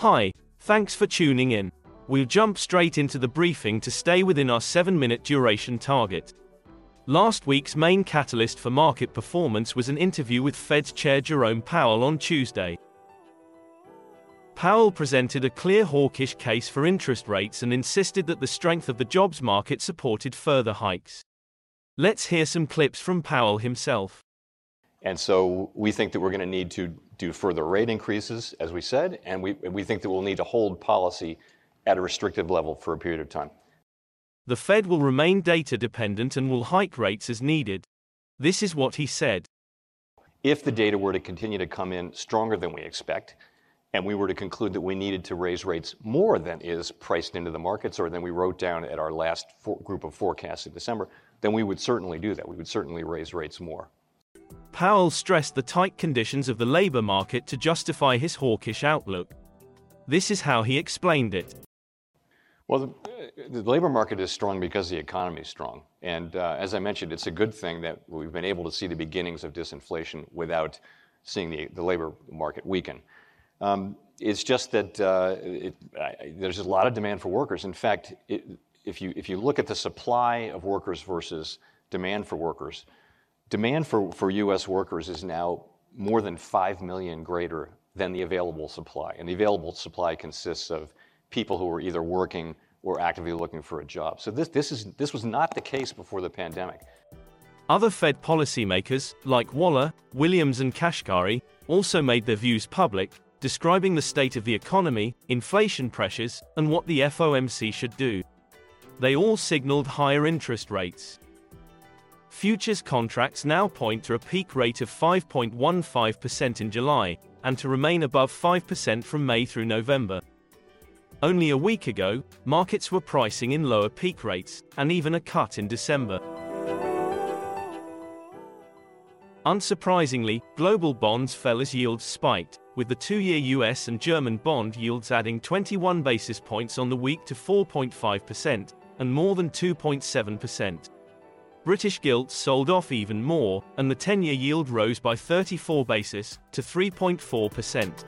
Hi, thanks for tuning in. We'll jump straight into the briefing to stay within our 7 minute duration target. Last week's main catalyst for market performance was an interview with Fed's Chair Jerome Powell on Tuesday. Powell presented a clear hawkish case for interest rates and insisted that the strength of the jobs market supported further hikes. Let's hear some clips from Powell himself. And so we think that we're going to need to do further rate increases, as we said, and we, we think that we'll need to hold policy at a restrictive level for a period of time. The Fed will remain data dependent and will hike rates as needed. This is what he said. If the data were to continue to come in stronger than we expect, and we were to conclude that we needed to raise rates more than is priced into the markets or than we wrote down at our last group of forecasts in December, then we would certainly do that. We would certainly raise rates more. Powell stressed the tight conditions of the labor market to justify his hawkish outlook. This is how he explained it. Well, the, the labor market is strong because the economy is strong. And uh, as I mentioned, it's a good thing that we've been able to see the beginnings of disinflation without seeing the, the labor market weaken. Um, it's just that uh, it, I, there's a lot of demand for workers. In fact, it, if, you, if you look at the supply of workers versus demand for workers, demand for, for US workers is now more than 5 million greater than the available supply. And the available supply consists of people who are either working or actively looking for a job. So this, this, is, this was not the case before the pandemic. Other Fed policymakers, like Waller, Williams, and Kashkari, also made their views public, describing the state of the economy, inflation pressures, and what the FOMC should do. They all signaled higher interest rates. Futures contracts now point to a peak rate of 5.15% in July, and to remain above 5% from May through November. Only a week ago, markets were pricing in lower peak rates, and even a cut in December. Unsurprisingly, global bonds fell as yields spiked, with the two year US and German bond yields adding 21 basis points on the week to 4.5%, and more than 2.7%. British gilts sold off even more, and the 10 year yield rose by 34 basis to 3.4%.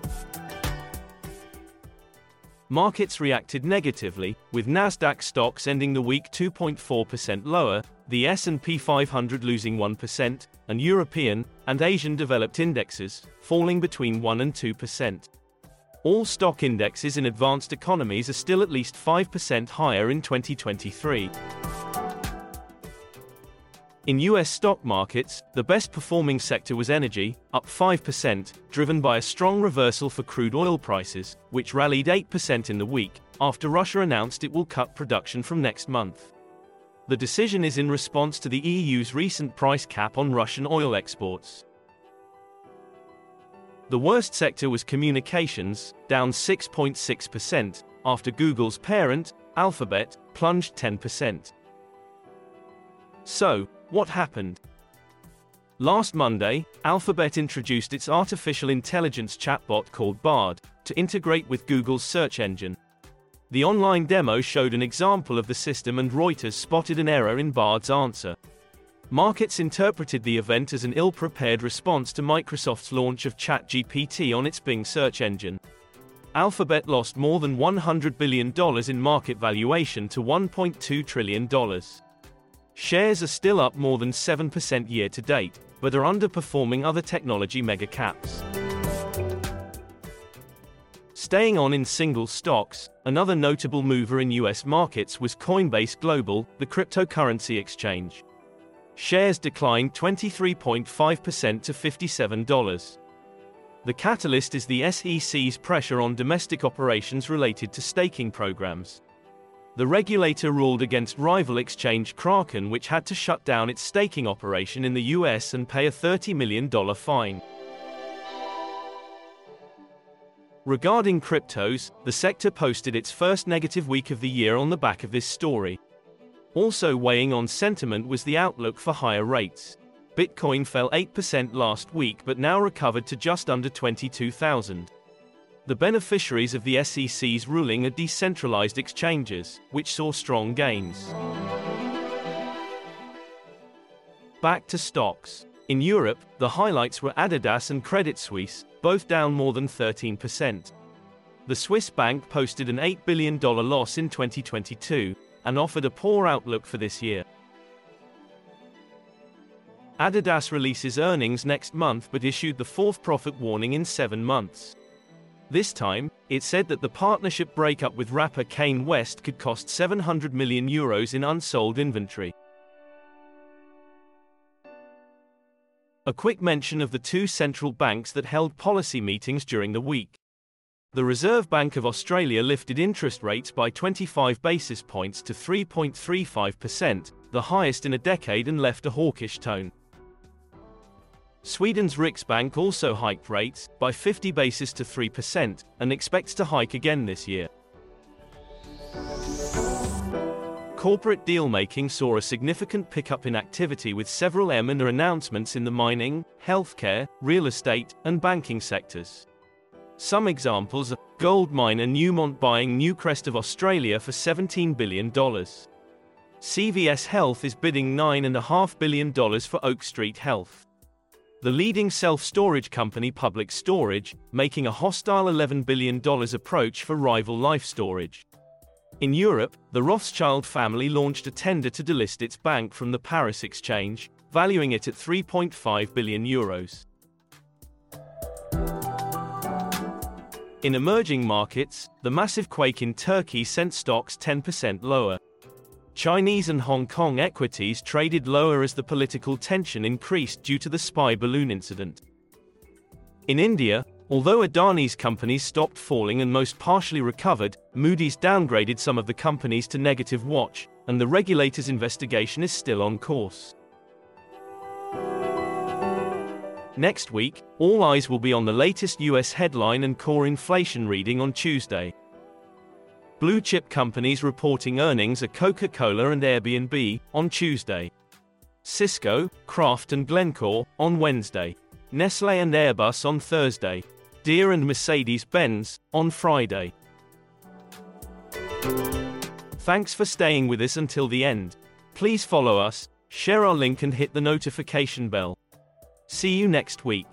Markets reacted negatively, with Nasdaq stocks ending the week 2.4% lower, the S&P 500 losing 1%, and European and Asian developed indexes falling between 1 and 2%. All stock indexes in advanced economies are still at least 5% higher in 2023. In US stock markets, the best performing sector was energy, up 5%, driven by a strong reversal for crude oil prices, which rallied 8% in the week, after Russia announced it will cut production from next month. The decision is in response to the EU's recent price cap on Russian oil exports. The worst sector was communications, down 6.6%, after Google's parent, Alphabet, plunged 10%. So, what happened? Last Monday, Alphabet introduced its artificial intelligence chatbot called Bard to integrate with Google's search engine. The online demo showed an example of the system and Reuters spotted an error in Bard's answer. Markets interpreted the event as an ill prepared response to Microsoft's launch of ChatGPT on its Bing search engine. Alphabet lost more than $100 billion in market valuation to $1.2 trillion. Shares are still up more than 7% year to date, but are underperforming other technology mega caps. Staying on in single stocks, another notable mover in US markets was Coinbase Global, the cryptocurrency exchange. Shares declined 23.5% to $57. The catalyst is the SEC's pressure on domestic operations related to staking programs. The regulator ruled against rival exchange Kraken, which had to shut down its staking operation in the US and pay a $30 million fine. Regarding cryptos, the sector posted its first negative week of the year on the back of this story. Also weighing on sentiment was the outlook for higher rates. Bitcoin fell 8% last week but now recovered to just under 22,000. The beneficiaries of the SEC's ruling are decentralized exchanges, which saw strong gains. Back to stocks. In Europe, the highlights were Adidas and Credit Suisse, both down more than 13%. the Swiss bank posted an $8 billion loss in 2022 and offered a poor outlook for this year. Adidas releases earnings next month but issued the fourth profit warning in seven months. This time, it said that the partnership breakup with rapper Kanye West could cost 700 million euros in unsold inventory. A quick mention of the two central banks that held policy meetings during the week. The Reserve Bank of Australia lifted interest rates by 25 basis points to 3.35%, the highest in a decade, and left a hawkish tone. Sweden's Riksbank also hiked rates by 50 basis to 3% and expects to hike again this year. Corporate deal-making saw a significant pickup in activity with several M&A announcements in the mining, healthcare, real estate, and banking sectors. Some examples are gold miner Newmont buying Newcrest of Australia for $17 billion. CVS Health is bidding $9.5 billion for Oak Street Health the leading self-storage company Public Storage, making a hostile $11 billion approach for rival Life Storage. In Europe, the Rothschild family launched a tender to delist its bank from the Paris exchange, valuing it at 3.5 billion euros. In emerging markets, the massive quake in Turkey sent stocks 10% lower. Chinese and Hong Kong equities traded lower as the political tension increased due to the spy balloon incident. In India, although Adani's companies stopped falling and most partially recovered, Moody's downgraded some of the companies to negative watch, and the regulator's investigation is still on course. Next week, all eyes will be on the latest US headline and core inflation reading on Tuesday. Blue chip companies reporting earnings are Coca Cola and Airbnb on Tuesday. Cisco, Kraft, and Glencore on Wednesday. Nestle and Airbus on Thursday. Deere and Mercedes Benz on Friday. Thanks for staying with us until the end. Please follow us, share our link, and hit the notification bell. See you next week.